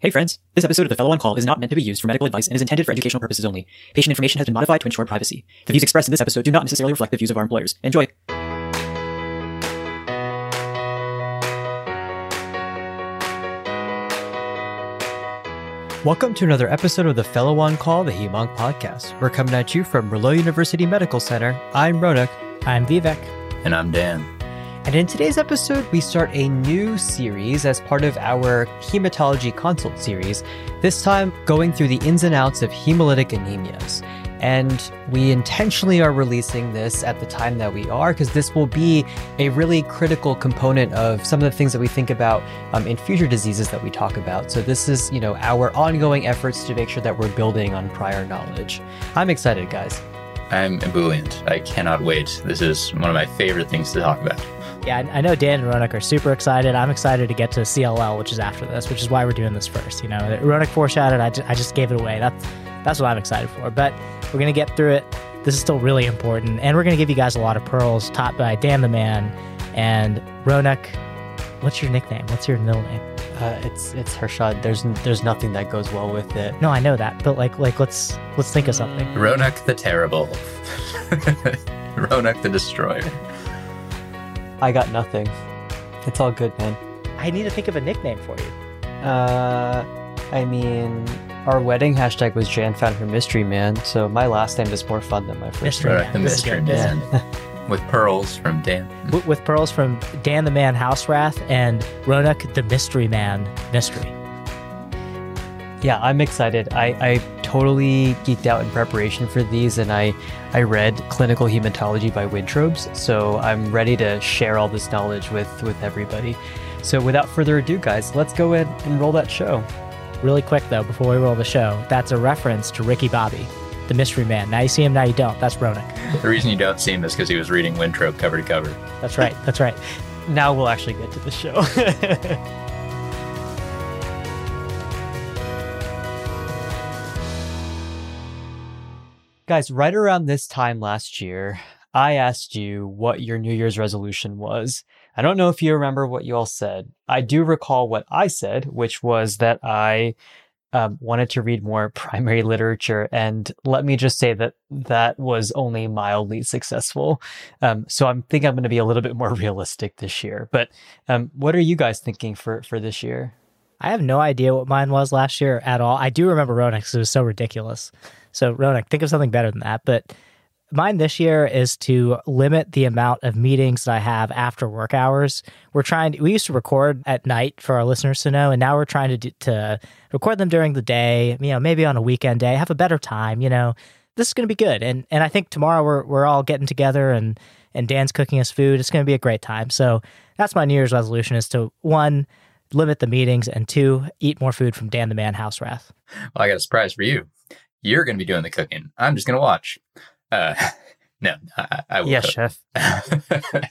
Hey friends, this episode of The Fellow on Call is not meant to be used for medical advice and is intended for educational purposes only. Patient information has been modified to ensure privacy. The views expressed in this episode do not necessarily reflect the views of our employers. Enjoy! Welcome to another episode of the Fellow on Call, the HEMONC podcast. We're coming at you from Merlot University Medical Center. I'm Ronak. I'm Vivek. And I'm Dan. And in today's episode, we start a new series as part of our Hematology Consult series, this time going through the ins and outs of hemolytic anemias. And we intentionally are releasing this at the time that we are because this will be a really critical component of some of the things that we think about um, in future diseases that we talk about. So this is, you know, our ongoing efforts to make sure that we're building on prior knowledge. I'm excited, guys. I'm ebullient. I cannot wait. This is one of my favorite things to talk about. Yeah, I know Dan and Ronak are super excited. I'm excited to get to CLL, which is after this, which is why we're doing this first. You know, Ronak foreshadowed. I I just gave it away. That's that's what I'm excited for. But we're gonna get through it. This is still really important, and we're gonna give you guys a lot of pearls, taught by Dan the Man and Ronak. What's your nickname? What's your middle name? Uh, it's it's Hershad. There's there's nothing that goes well with it. No, I know that, but like like let's let's think of something. Ronak the Terrible. Ronak the Destroyer. I got nothing. It's all good, man. I need to think of a nickname for you. Uh, I mean, our wedding hashtag was Jan found her mystery man, so my last name is more fun than my first Mystery name. Man. The Mystery good. Man. With pearls from Dan. W- with pearls from Dan the Man Hausrath and Ronak the Mystery Man Mystery. Yeah, I'm excited. I, I totally geeked out in preparation for these, and I I read Clinical Hematology by Wintrobe's, so I'm ready to share all this knowledge with with everybody. So without further ado, guys, let's go ahead and roll that show. Really quick though, before we roll the show, that's a reference to Ricky Bobby, the Mystery Man. Now you see him, now you don't. That's Ronak. The reason you don't see him is because he was reading Wintrobe cover to cover. That's right. That's right. Now we'll actually get to the show. Guys, right around this time last year, I asked you what your New Year's resolution was. I don't know if you remember what you all said. I do recall what I said, which was that I um, wanted to read more primary literature. And let me just say that that was only mildly successful. Um, so I'm think I'm going to be a little bit more realistic this year. But um, what are you guys thinking for for this year? I have no idea what mine was last year at all. I do remember because it was so ridiculous. So Ronak, think of something better than that. But mine this year is to limit the amount of meetings that I have after work hours. We're trying. To, we used to record at night for our listeners to know, and now we're trying to do, to record them during the day. You know, maybe on a weekend day, have a better time. You know, this is going to be good. And and I think tomorrow we're we're all getting together and and Dan's cooking us food. It's going to be a great time. So that's my New Year's resolution: is to one limit the meetings, and two, eat more food from Dan the Man Hausrath. Well, I got a surprise for you. You're going to be doing the cooking. I'm just going to watch. Uh, no, I, I will. Yeah, cook. chef.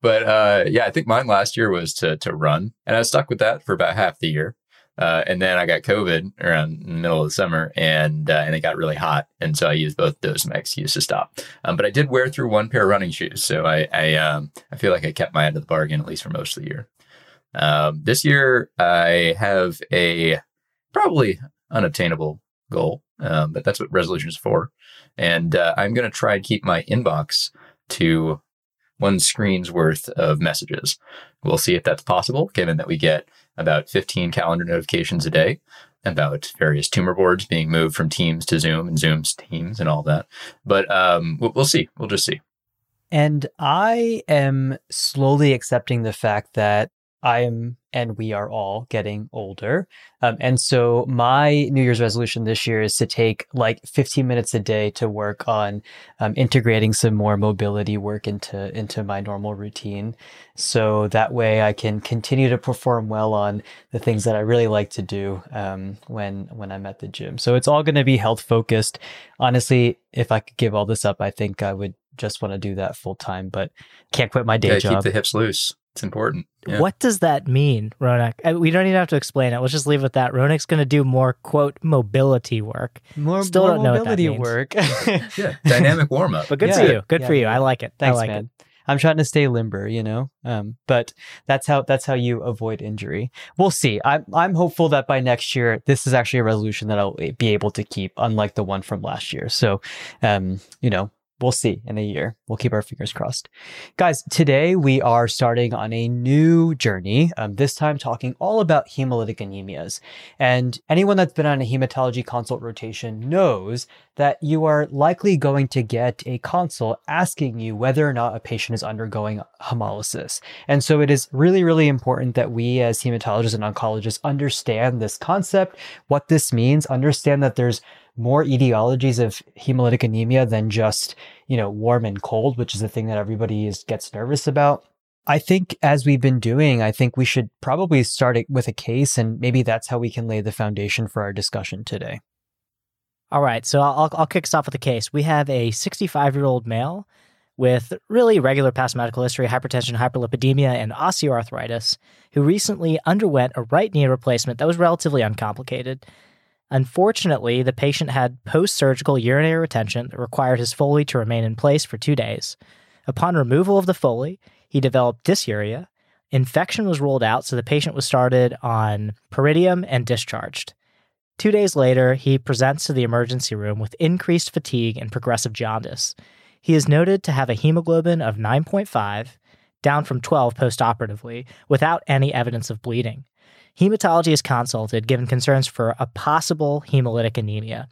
but uh, yeah, I think mine last year was to to run, and I was stuck with that for about half the year. Uh, and then I got COVID around the middle of the summer, and uh, and it got really hot, and so I used both those as my excuse to stop. Um, but I did wear through one pair of running shoes, so I I, um, I feel like I kept my end of the bargain at least for most of the year. Um, this year I have a probably unobtainable goal, um, but that's what resolution is for, and uh, I'm going to try and keep my inbox to one screen's worth of messages. We'll see if that's possible, given that we get about 15 calendar notifications a day about various tumor boards being moved from Teams to Zoom and Zoom's Teams and all that. But um, we'll, we'll see. We'll just see. And I am slowly accepting the fact that I am and we are all getting older. Um, and so my New Year's resolution this year is to take like 15 minutes a day to work on um, integrating some more mobility work into into my normal routine. So that way I can continue to perform well on the things that I really like to do um, when when I'm at the gym. So it's all going to be health focused. Honestly, if I could give all this up, I think I would just want to do that full time, but can't quit my day Yeah, job. keep the hips loose. It's important. Yeah. What does that mean, Ronak? We don't even have to explain it. Let's just leave it at that. Ronak's going to do more quote mobility work, more, Still more don't know what that mobility means. work. Yeah, dynamic warm up. but good Yeah. for you. Good Yeah. for you. I like it. Thanks, I like man. it. I'm trying to stay limber, you know. Um, but that's how that's how you avoid injury. We'll see. I'm I'm hopeful that by next year, this is actually a resolution that I'll be able to keep, unlike the one from last year. So, um, you know, we'll see in a year. We'll keep our fingers crossed. Guys, today we are starting on a new journey, um, this time talking all about hemolytic anemias. And anyone that's been on a hematology consult rotation knows that you are likely going to get a consult asking you whether or not a patient is undergoing hemolysis. And so it is really, really important that we as hematologists and oncologists understand this concept, what this means, understand that there's more etiologies of hemolytic anemia than just, you know, warm and cold, which is the thing that everybody is, gets nervous about. I think as we've been doing, I think we should probably start it with a case, and maybe that's how we can lay the foundation for our discussion today. All right, so I'll, I'll kick us off with a case. We have a 65 year old male with really regular past medical history, hypertension, hyperlipidemia, and osteoarthritis, who recently underwent a right knee replacement that was relatively uncomplicated. Unfortunately, the patient had post surgical urinary retention that required his Foley to remain in place for two days. Upon removal of the Foley, he developed dysuria. Infection was ruled out, so the patient was started on pyridium and discharged. Two days later, he presents to the emergency room with increased fatigue and progressive jaundice. He is noted to have a hemoglobin of 9.5, down from 12 postoperatively, without any evidence of bleeding. Hematology is consulted given concerns for a possible hemolytic anemia.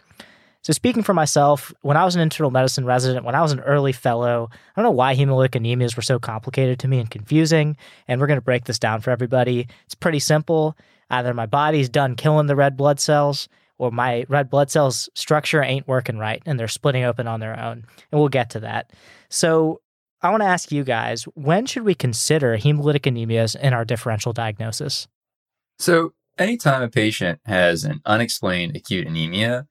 So, speaking for myself, when I was an internal medicine resident, when I was an early fellow, I don't know why hemolytic anemias were so complicated to me and confusing. And we're going to break this down for everybody. It's pretty simple. Either my body's done killing the red blood cells, or my red blood cells structure ain't working right and they're splitting open on their own. And we'll get to that. So, I want to ask you guys when should we consider hemolytic anemias in our differential diagnosis? So, anytime a patient has an unexplained acute anemia,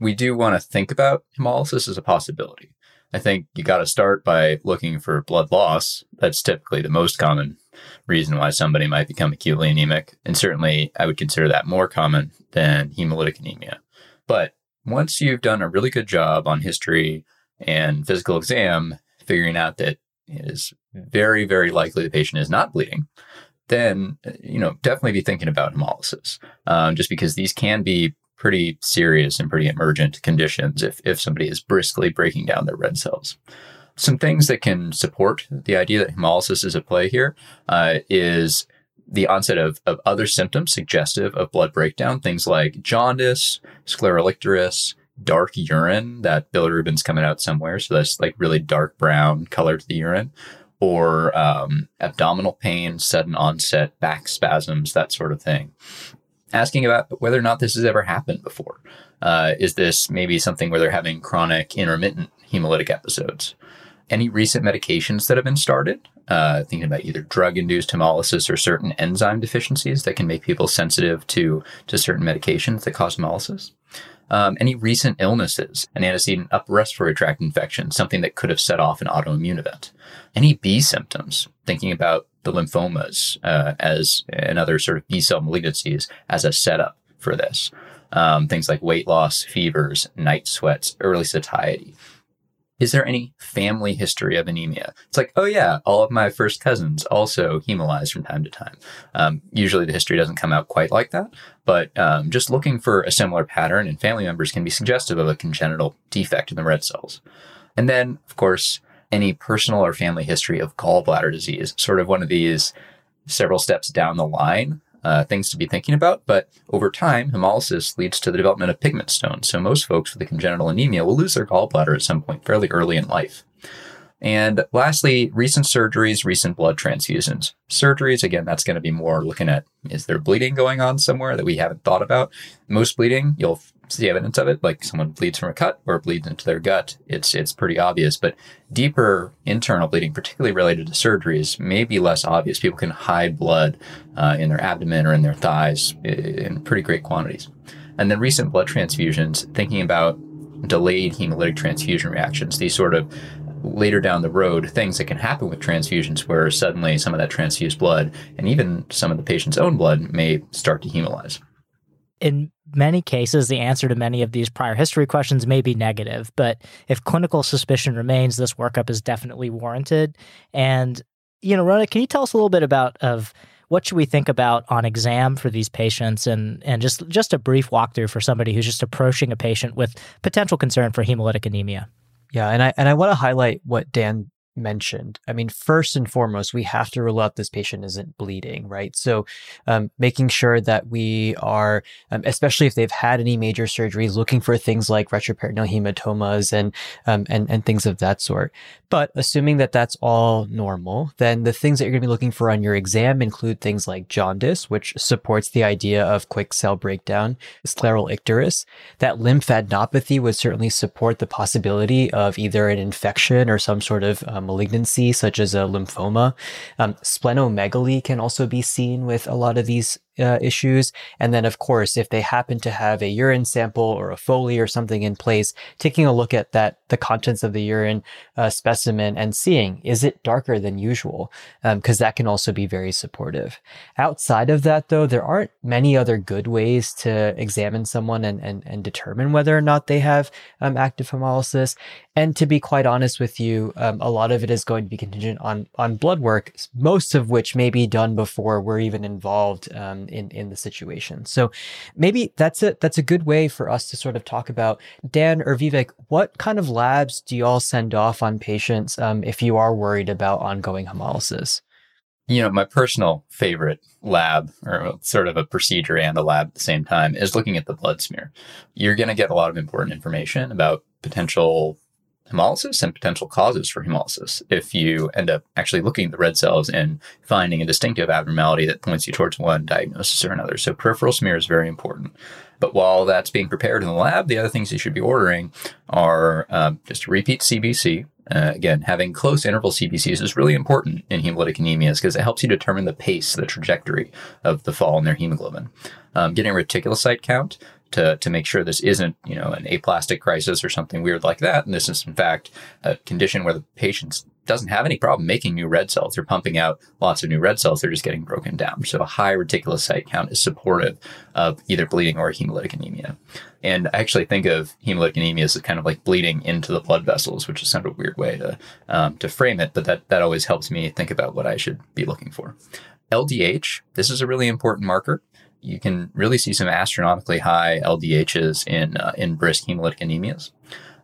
we do want to think about hemolysis as a possibility. I think you got to start by looking for blood loss. That's typically the most common reason why somebody might become acutely anemic. And certainly, I would consider that more common than hemolytic anemia. But once you've done a really good job on history and physical exam, figuring out that it is very, very likely the patient is not bleeding, then you know definitely be thinking about hemolysis, um, just because these can be pretty serious and pretty emergent conditions if if somebody is briskly breaking down their red cells. Some things that can support the idea that hemolysis is at play here uh, is the onset of, of other symptoms suggestive of blood breakdown, things like jaundice, scleral icterus, dark urine, that bilirubin's coming out somewhere. So that's like really dark brown color to the urine or um, abdominal pain, sudden onset, back spasms, that sort of thing. Asking about whether or not this has ever happened before. Uh, is this maybe something where they're having chronic intermittent hemolytic episodes? Any recent medications that have been started? Uh, thinking about either drug induced hemolysis or certain enzyme deficiencies that can make people sensitive to, to certain medications that cause hemolysis um, any recent illnesses, an antecedent upper respiratory tract infection, something that could have set off an autoimmune event, any B symptoms, thinking about the lymphomas uh, as and other sort of B cell malignancies as a setup for this. Um, things like weight loss, fevers, night sweats, early satiety, is there any family history of anemia? It's like, oh yeah, all of my first cousins also hemolyze from time to time. Um, usually the history doesn't come out quite like that, but um, just looking for a similar pattern in family members can be suggestive of a congenital defect in the red cells. And then, of course, any personal or family history of gallbladder disease, sort of one of these several steps down the line uh, things to be thinking about. But over time, hemolysis leads to the development of pigment stones. So most folks with a congenital anemia will lose their gallbladder at some point fairly early in life. And lastly, recent surgeries, recent blood transfusions. Surgeries, again, that's going to be more looking at is there bleeding going on somewhere that we haven't thought about? Most bleeding, you'll see evidence of it, like someone bleeds from a cut or bleeds into their gut. It's it's pretty obvious. But deeper internal bleeding, particularly related to surgeries, may be less obvious. People can hide blood uh, in their abdomen or in their thighs in pretty great quantities. And then recent blood transfusions, thinking about delayed hemolytic transfusion reactions, these sort of later down the road things that can happen with transfusions where suddenly some of that transfused blood and even some of the patient's own blood may start to hemolyze in many cases, the answer to many of these prior history questions may be negative. But if clinical suspicion remains, this workup is definitely warranted. And, you know, Rona, can you tell us a little bit about of what should we think about on exam for these patients and and just just a brief walkthrough for somebody who's just approaching a patient with potential concern for hemolytic anemia? Yeah, and I and I want to highlight what Dan mentioned. I mean, first and foremost, we have to rule out this patient isn't bleeding, right? So, um, making sure that we are, um, especially if they've had any major surgeries, looking for things like retroperitoneal hematomas and um, and and things of that sort. But assuming that that's all normal, then the things that you're going to be looking for on your exam include things like jaundice, which supports the idea of quick cell breakdown, scleral icterus. That lymphadenopathy would certainly support the possibility of either an infection or some sort of um, malignancy, such as a lymphoma. Um, splenomegaly can also be seen with a lot of these uh, issues. And then, of course, if they happen to have a urine sample or a Foley or something in place, taking a look at that, the contents of the urine uh, specimen and seeing, is it darker than usual? Because um, that can also be very supportive. Outside of that, though, there aren't many other good ways to examine someone and, and, and determine whether or not they have um, active hemolysis. And to be quite honest with you, um, a lot of it is going to be contingent on, on blood work, most of which may be done before we're even involved in in the situation. So maybe that's a that's a good way for us to sort of talk about Dan or Vivek. What kind of labs do you all send off on patients um, if you are worried about ongoing hemolysis? You know, my personal favorite lab, or sort of a procedure and a lab at the same time, is looking at the blood smear. You're going to get a lot of important information about potential hemolysis and potential causes for hemolysis if you end up actually looking at the red cells and finding a distinctive abnormality that points you towards one diagnosis or another. So peripheral smear is very important. But while that's being prepared in the lab, the other things you should be ordering are um, just repeat CBC. Uh, again, having close interval CBCs is really important in hemolytic anemias because it helps you determine the pace, the trajectory of the fall in their hemoglobin. Um, getting a reticulocyte count to, to make sure this isn't, you know, an aplastic crisis or something weird like that. And this is, in fact, a condition where the patient doesn't have any problem making new red cells. They're pumping out lots of new red cells. They're just getting broken down. So a high reticulocyte count is supportive of either bleeding or hemolytic anemia. And I actually think of hemolytic anemia as kind of like bleeding into the blood vessels, which is kind of a weird way to um, to frame it. But that that always helps me think about what I should be looking for. LDH, this is a really important marker you can really see some astronomically high LDHs in uh, in brisk hemolytic anemias.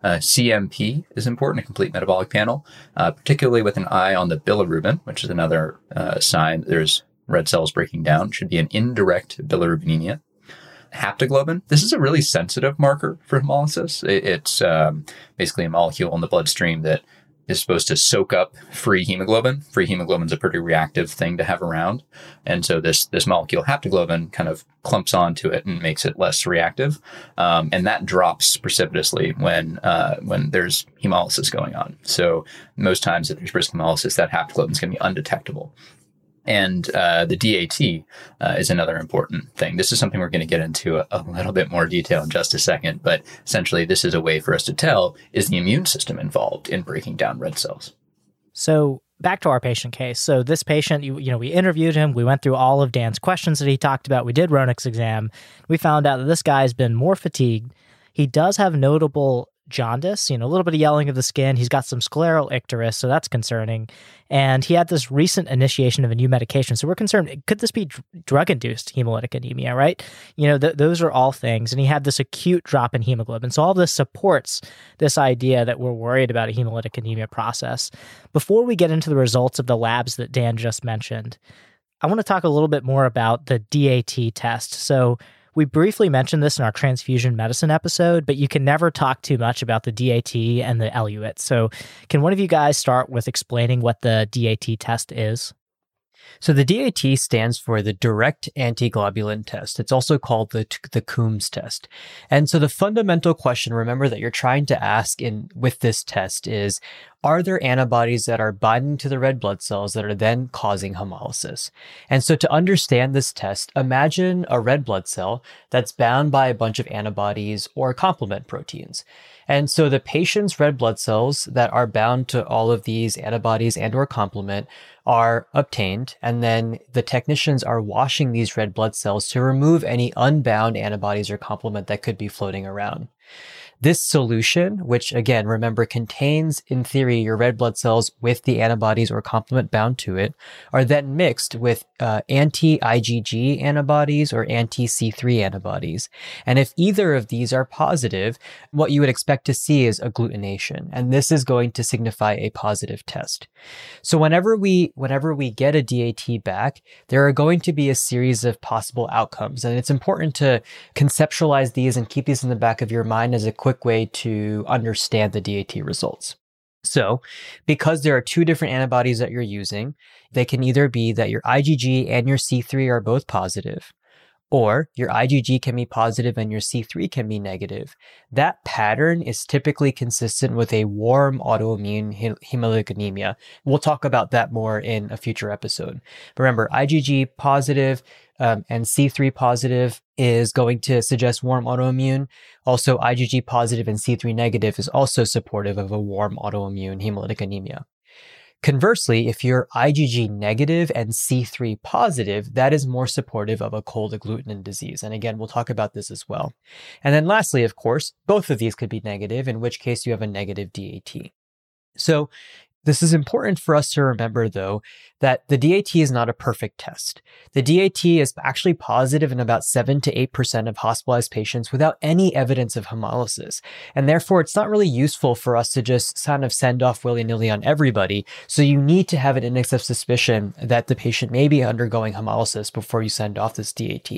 Uh, CMP is important, a complete metabolic panel, uh, particularly with an eye on the bilirubin, which is another uh, sign there's red cells breaking down. Should be an indirect bilirubinemia. Haptoglobin. This is a really sensitive marker for hemolysis. It, it's um, basically a molecule in the bloodstream that is supposed to soak up free hemoglobin. Free hemoglobin is a pretty reactive thing to have around. And so this, this molecule haptoglobin kind of clumps onto it and makes it less reactive. Um, and that drops precipitously when, uh, when there's hemolysis going on. So most times if there's brisk hemolysis, that haptoglobin is going to be undetectable. And uh, the DAT uh, is another important thing. This is something we're going to get into a, a, little bit more detail in just a second, but essentially, this is a way for us to tell is the immune system involved in breaking down red cells. So, back to our patient case. So, this patient, you, you know, we interviewed him. We went through all of Dan's questions that he talked about. We did Ronak's exam. We found out that this guy's been more fatigued. He does have notable jaundice, you know, a little bit of yellowing of the skin. He's got some scleral icterus, so that's concerning. And he had this recent initiation of a new medication. So we're concerned could this be drug induced hemolytic anemia, right? You know, th- those are all things. And he had this acute drop in hemoglobin. So all this supports this idea that we're worried about a hemolytic anemia process. Before we get into the results of the labs that Dan just mentioned, I want to talk a little bit more about the DAT test. So we briefly mentioned this in our transfusion medicine episode, but you can never talk too much about the DAT and the eluate. So, can one of you guys start with explaining what the DAT test is? So the DAT stands for the direct antiglobulin test. It's also called the, the Coombs test. And so the fundamental question, remember that you're trying to ask in with this test is, are there antibodies that are binding to the red blood cells that are then causing hemolysis? And so to understand this test, imagine a red blood cell that's bound by a bunch of antibodies or complement proteins. And so the patient's red blood cells that are bound to all of these antibodies and or complement are obtained and then the technicians are washing these red blood cells to remove any unbound antibodies or complement that could be floating around. This solution, which again, remember contains in theory your red blood cells with the antibodies or complement bound to it, are then mixed with uh, anti-IgG antibodies or anti-C3 antibodies. And if either of these are positive, what you would expect to see is agglutination. And this is going to signify a positive test. So whenever we, whenever we get a DAT back, there are going to be a series of possible outcomes. And it's important to conceptualize these and keep these in the back of your mind as a quick quick way to understand the DAT results. So, because there are two different antibodies that you're using, they can either be that your IgG and your C3 are both positive, or your IgG can be positive and your C3 can be negative. That pattern is typically consistent with a warm autoimmune hemolytic anemia. We'll talk about that more in a future episode. But remember, IgG positive um, and C3 positive is going to suggest warm autoimmune. Also, IgG positive and C3 negative is also supportive of a warm autoimmune hemolytic anemia. Conversely, if you're IgG negative and C3 positive, that is more supportive of a cold agglutinin disease. And again, we'll talk about this as well. And then lastly, of course, both of these could be negative, in which case you have a negative DAT. So this is important for us to remember, though, that the DAT is not a perfect test. The DAT is actually positive in about 7 to 8% of hospitalized patients without any evidence of hemolysis. And therefore, it's not really useful for us to just kind of send off willy nilly on everybody. So you need to have an index of suspicion that the patient may be undergoing hemolysis before you send off this DAT.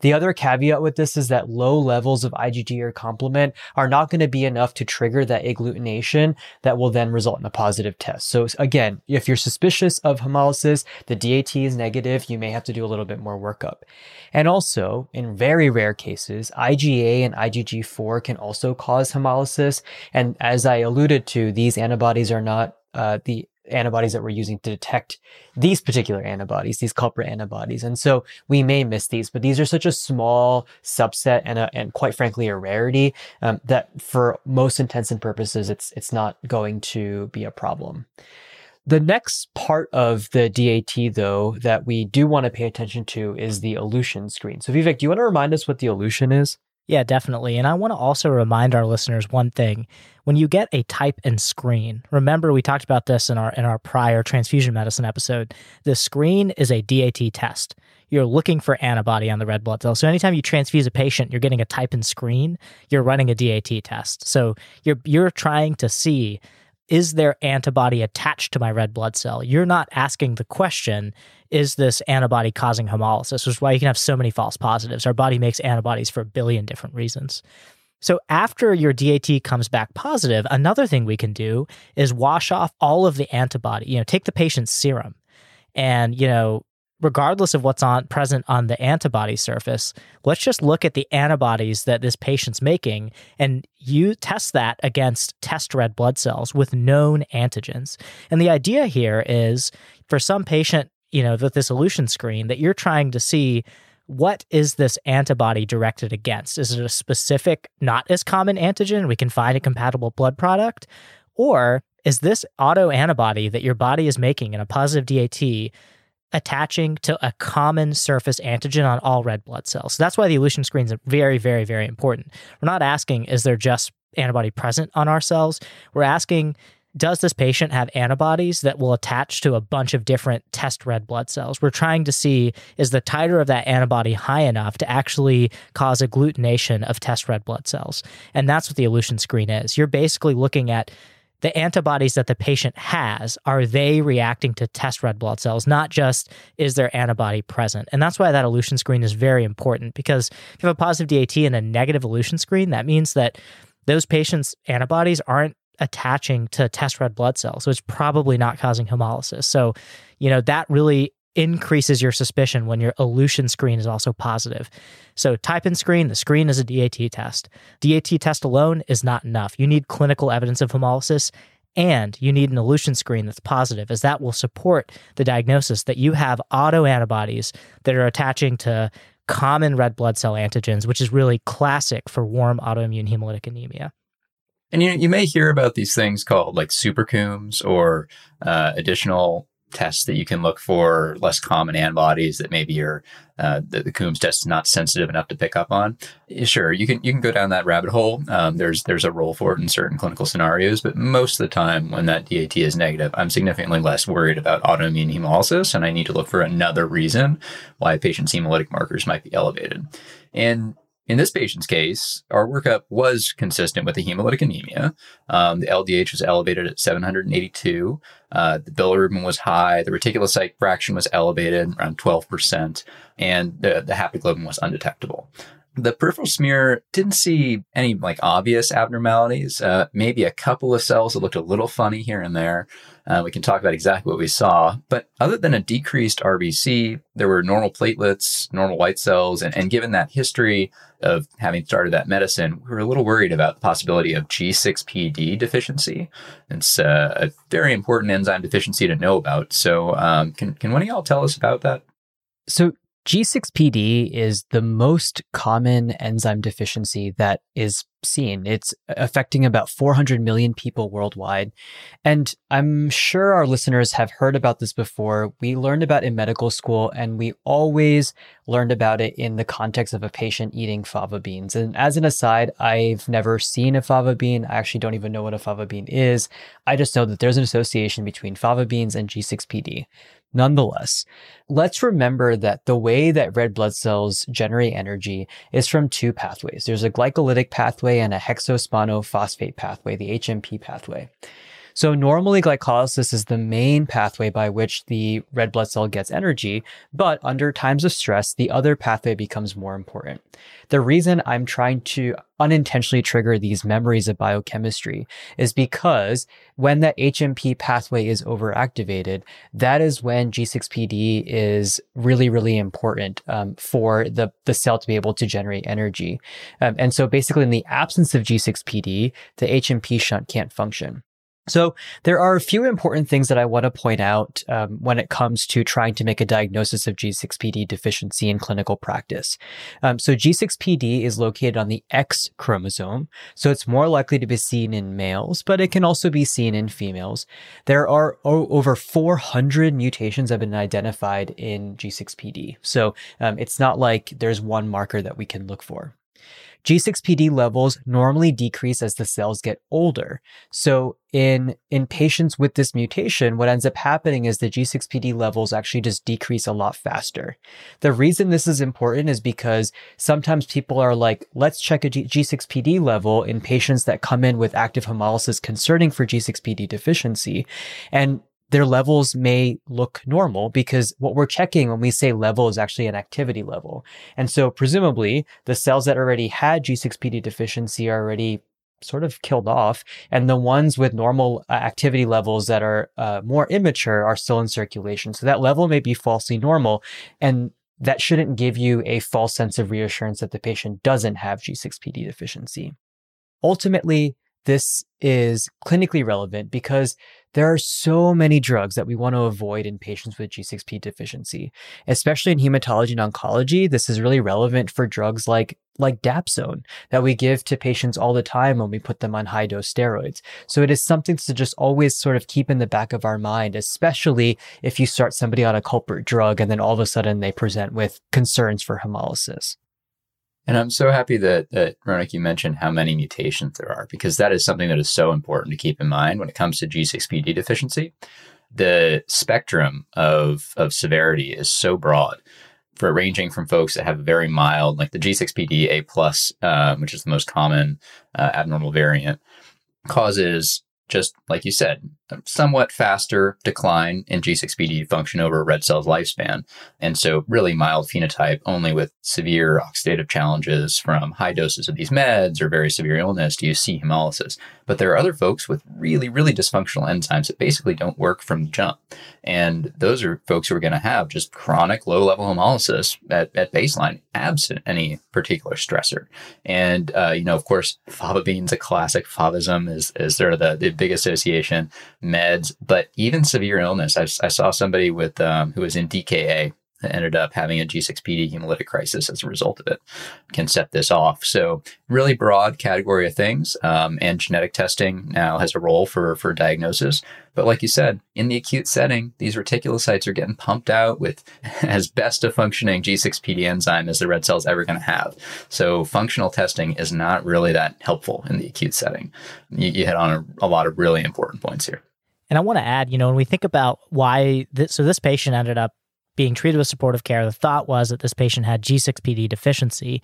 The other caveat with this is that low levels of IgG or complement are not going to be enough to trigger that agglutination that will then result in a positive test. So again, if you're suspicious of hemolysis, the DAT is negative, you may have to do a little bit more workup. And also, in very rare cases, IgA and IgG4 can also cause hemolysis. And as I alluded to, these antibodies are not uh, the antibodies that we're using to detect these particular antibodies, these culprit antibodies. And so we may miss these, but these are such a small subset and, a, and quite frankly, a rarity um, that for most intents and purposes, it's, it's not going to be a problem. The next part of the DAT, though, that we do want to pay attention to is the elution screen. So, Vivek, do you want to remind us what the elution is? Yeah, definitely. And I want to also remind our listeners one thing. When you get a type and screen, remember we talked about this in our in our prior transfusion medicine episode. The screen is a DAT test. You're looking for antibody on the red blood cell. So anytime you transfuse a patient, you're getting a type and screen, you're running a DAT test. So you're you're trying to see is there antibody attached to my red blood cell? You're not asking the question, is this antibody causing hemolysis? Which is why you can have so many false positives. Our body makes antibodies for a billion different reasons. So after your DAT comes back positive, another thing we can do is wash off all of the antibody. You know, take the patient's serum and, you know, regardless of what's on present on the antibody surface, let's just look at the antibodies that this patient's making and you test that against test red blood cells with known antigens. And the idea here is for some patient, you know, with this elution screen that you're trying to see what is this antibody directed against? Is it a specific, not as common antigen? We can find a compatible blood product. Or is this auto antibody that your body is making in a positive DAT attaching to a common surface antigen on all red blood cells. So that's why the elution screen is very, very, very important. We're not asking, is there just antibody present on our cells? We're asking, does this patient have antibodies that will attach to a bunch of different test red blood cells? We're trying to see is the titer of that antibody high enough to actually cause agglutination of test red blood cells? And that's what the elution screen is. You're basically looking at the antibodies that the patient has, are they reacting to test red blood cells, not just is there antibody present? And that's why that elution screen is very important because if you have a positive DAT and a negative elution screen, that means that those patients' antibodies aren't attaching to test red blood cells. So it's probably not causing hemolysis. So, you know, that really increases your suspicion when your elution screen is also positive. So type in screen, the screen is a DAT test. DAT test alone is not enough. You need clinical evidence of hemolysis And you need an elution screen that's positive, as that will support the diagnosis that you have autoantibodies that are attaching to common red blood cell antigens, which is really classic for warm autoimmune hemolytic anemia. And you, you may hear about these things called like super Coombs or uh, additional tests that you can look for less common antibodies that maybe your uh, the, the Coombs test is not sensitive enough to pick up on. Sure, you can you can go down that rabbit hole. Um, there's there's a role for it in certain clinical scenarios, but most of the time when that DAT is negative, I'm significantly less worried about autoimmune hemolysis, and I need to look for another reason why a patient's hemolytic markers might be elevated. And in this patient's case, our workup was consistent with a hemolytic anemia. Um, the LDH was elevated at 782. Uh, the bilirubin was high. The reticulocyte fraction was elevated around 12%, and the, the haptoglobin was undetectable. The peripheral smear didn't see any like obvious abnormalities. Uh, maybe a couple of cells that looked a little funny here and there. Uh, we can talk about exactly what we saw. But other than a decreased RBC, there were normal platelets, normal white cells, and, and given that history of having started that medicine, we were a little worried about the possibility of G6PD deficiency. It's uh, a very important enzyme deficiency to know about. So, um, can can one of y'all tell us about that? So G6PD is the most common enzyme deficiency that is seen. It's affecting about 400 million people worldwide. And I'm sure our listeners have heard about this before. We learned about it in medical school and we always learned about it in the context of a patient eating fava beans. And as an aside, I've never seen a fava bean. I actually don't even know what a fava bean is. I just know that there's an association between fava beans and G6PD. Nonetheless, let's remember that the way that red blood cells generate energy is from two pathways. There's a glycolytic pathway and a hexose monophosphate pathway, the HMP pathway. So normally glycolysis is the main pathway by which the red blood cell gets energy, but under times of stress, the other pathway becomes more important. The reason I'm trying to unintentionally trigger these memories of biochemistry is because when that HMP pathway is overactivated, that is when G6PD is really, really important um, for the, the cell to be able to generate energy. Um, and so basically in the absence of G6PD, the HMP shunt can't function. So there are a few important things that I want to point out um, when it comes to trying to make a diagnosis of G6PD deficiency in clinical practice. Um, so G6PD is located on the X chromosome, so it's more likely to be seen in males, but it can also be seen in females. There are o- over 400 mutations have been identified in G6PD, so um, it's not like there's one marker that we can look for. G6PD levels normally decrease as the cells get older. So in, in patients with this mutation, what ends up happening is the G6PD levels actually just decrease a lot faster. The reason this is important is because sometimes people are like, let's check a G- G6PD level in patients that come in with active hemolysis concerning for G6PD deficiency. And their levels may look normal because what we're checking when we say level is actually an activity level. And so presumably the cells that already had G6PD deficiency are already sort of killed off and the ones with normal uh, activity levels that are uh, more immature are still in circulation. So that level may be falsely normal and that shouldn't give you a false sense of reassurance that the patient doesn't have G6PD deficiency. Ultimately, this is clinically relevant because there are so many drugs that we want to avoid in patients with G6P deficiency, especially in hematology and oncology. This is really relevant for drugs like like dapsone that we give to patients all the time when we put them on high dose steroids. So it is something to just always sort of keep in the back of our mind, especially if you start somebody on a culprit drug and then all of a sudden they present with concerns for hemolysis. And I'm so happy that, that Ronak, you mentioned how many mutations there are, because that is something that is so important to keep in mind when it comes to G6PD deficiency. The spectrum of, of severity is so broad for ranging from folks that have very mild, like the G6PD A plus, um, which is the most common uh, abnormal variant, causes just like you said, somewhat faster decline in G6PD function over a red cell's lifespan. And so really mild phenotype only with severe oxidative challenges from high doses of these meds or very severe illness do you see hemolysis. But there are other folks with really, really dysfunctional enzymes that basically don't work from the jump. And those are folks who are going to have just chronic low level hemolysis at, at baseline, absent any particular stressor. And, uh, you know, of course, fava beans, a classic favism is, is sort of the, the big association meds, but even severe illness. I, I saw somebody with, um, who was in DKA ended up having a G6PD hemolytic crisis as a result of it, can set this off. So really broad category of things. Um, and genetic testing now has a role for, for diagnosis. But like you said, in the acute setting, these reticulocytes are getting pumped out with as best a functioning G6PD enzyme as the red cell is ever going to have. So functional testing is not really that helpful in the acute setting. You, you hit on a, a lot of really important points here. And I want to add, you know, when we think about why, this, so this patient ended up being treated with supportive care, the thought was that this patient had G6PD deficiency.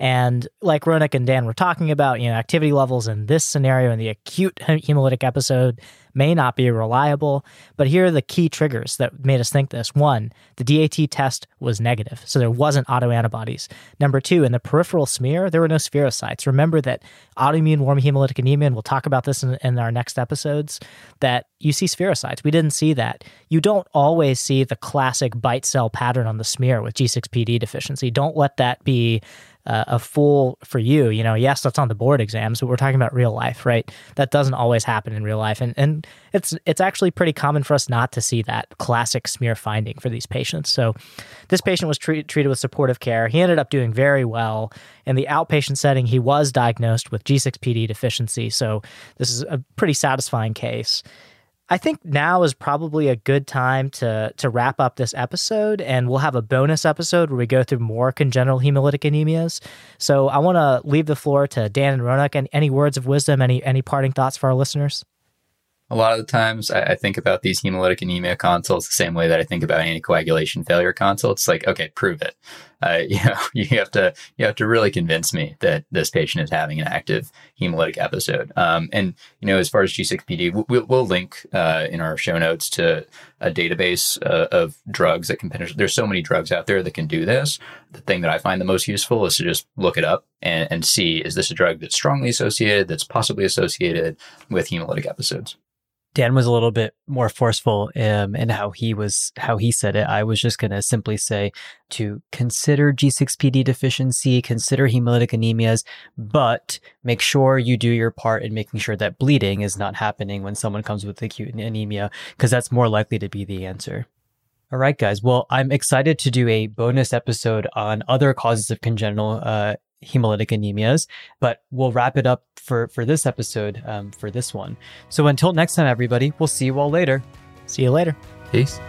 And like Ronak and Dan were talking about, you know, activity levels in this scenario in the acute hemolytic episode may not be reliable. But here are the key triggers that made us think this. One, the DAT test was negative, so there wasn't autoantibodies. Number two, in the peripheral smear, there were no spherocytes. Remember that autoimmune warm hemolytic anemia, and we'll talk about this in, in our next episodes, that you see spherocytes. We didn't see that. You don't always see the classic bite cell pattern on the smear with G6PD deficiency. Don't let that be uh, a fool for you. You know, yes, that's on the board exams, but we're talking about real life, right? That doesn't always happen in real life, and and it's it's actually pretty common for us not to see that classic smear finding for these patients. So, this patient was treat, treated with supportive care. He ended up doing very well in the outpatient setting. He was diagnosed with G6PD deficiency, so this is a pretty satisfying case. I think now is probably a good time to to wrap up this episode, and we'll have a bonus episode where we go through more congenital hemolytic anemias. So I want to leave the floor to Dan and Ronak. And any words of wisdom, any any parting thoughts for our listeners? A lot of the times, I, I, think about these hemolytic anemia consults the same way that I think about anticoagulation failure consults. Like, okay, prove it. Uh, you know, you have to you have to really convince me that this patient is having an active hemolytic episode. Um, and you know, as far as G6PD, we'll, we'll link uh, in our show notes to a database uh, of drugs that can penetrate. There's so many drugs out there that can do this. The thing that I find the most useful is to just look it up and, and see is this a drug that's strongly associated, that's possibly associated with hemolytic episodes. Dan was a little bit more forceful um, in how he was how he said it. I was just going to simply say to consider G6PD deficiency, consider hemolytic anemias, but make sure you do your part in making sure that bleeding is not happening when someone comes with acute anemia, because that's more likely to be the answer. All right, guys. Well, I'm excited to do a bonus episode on other causes of congenital uh, hemolytic anemias. But we'll wrap it up for, for this episode um, for this one. So until next time, everybody, we'll see you all later. See you later. Peace.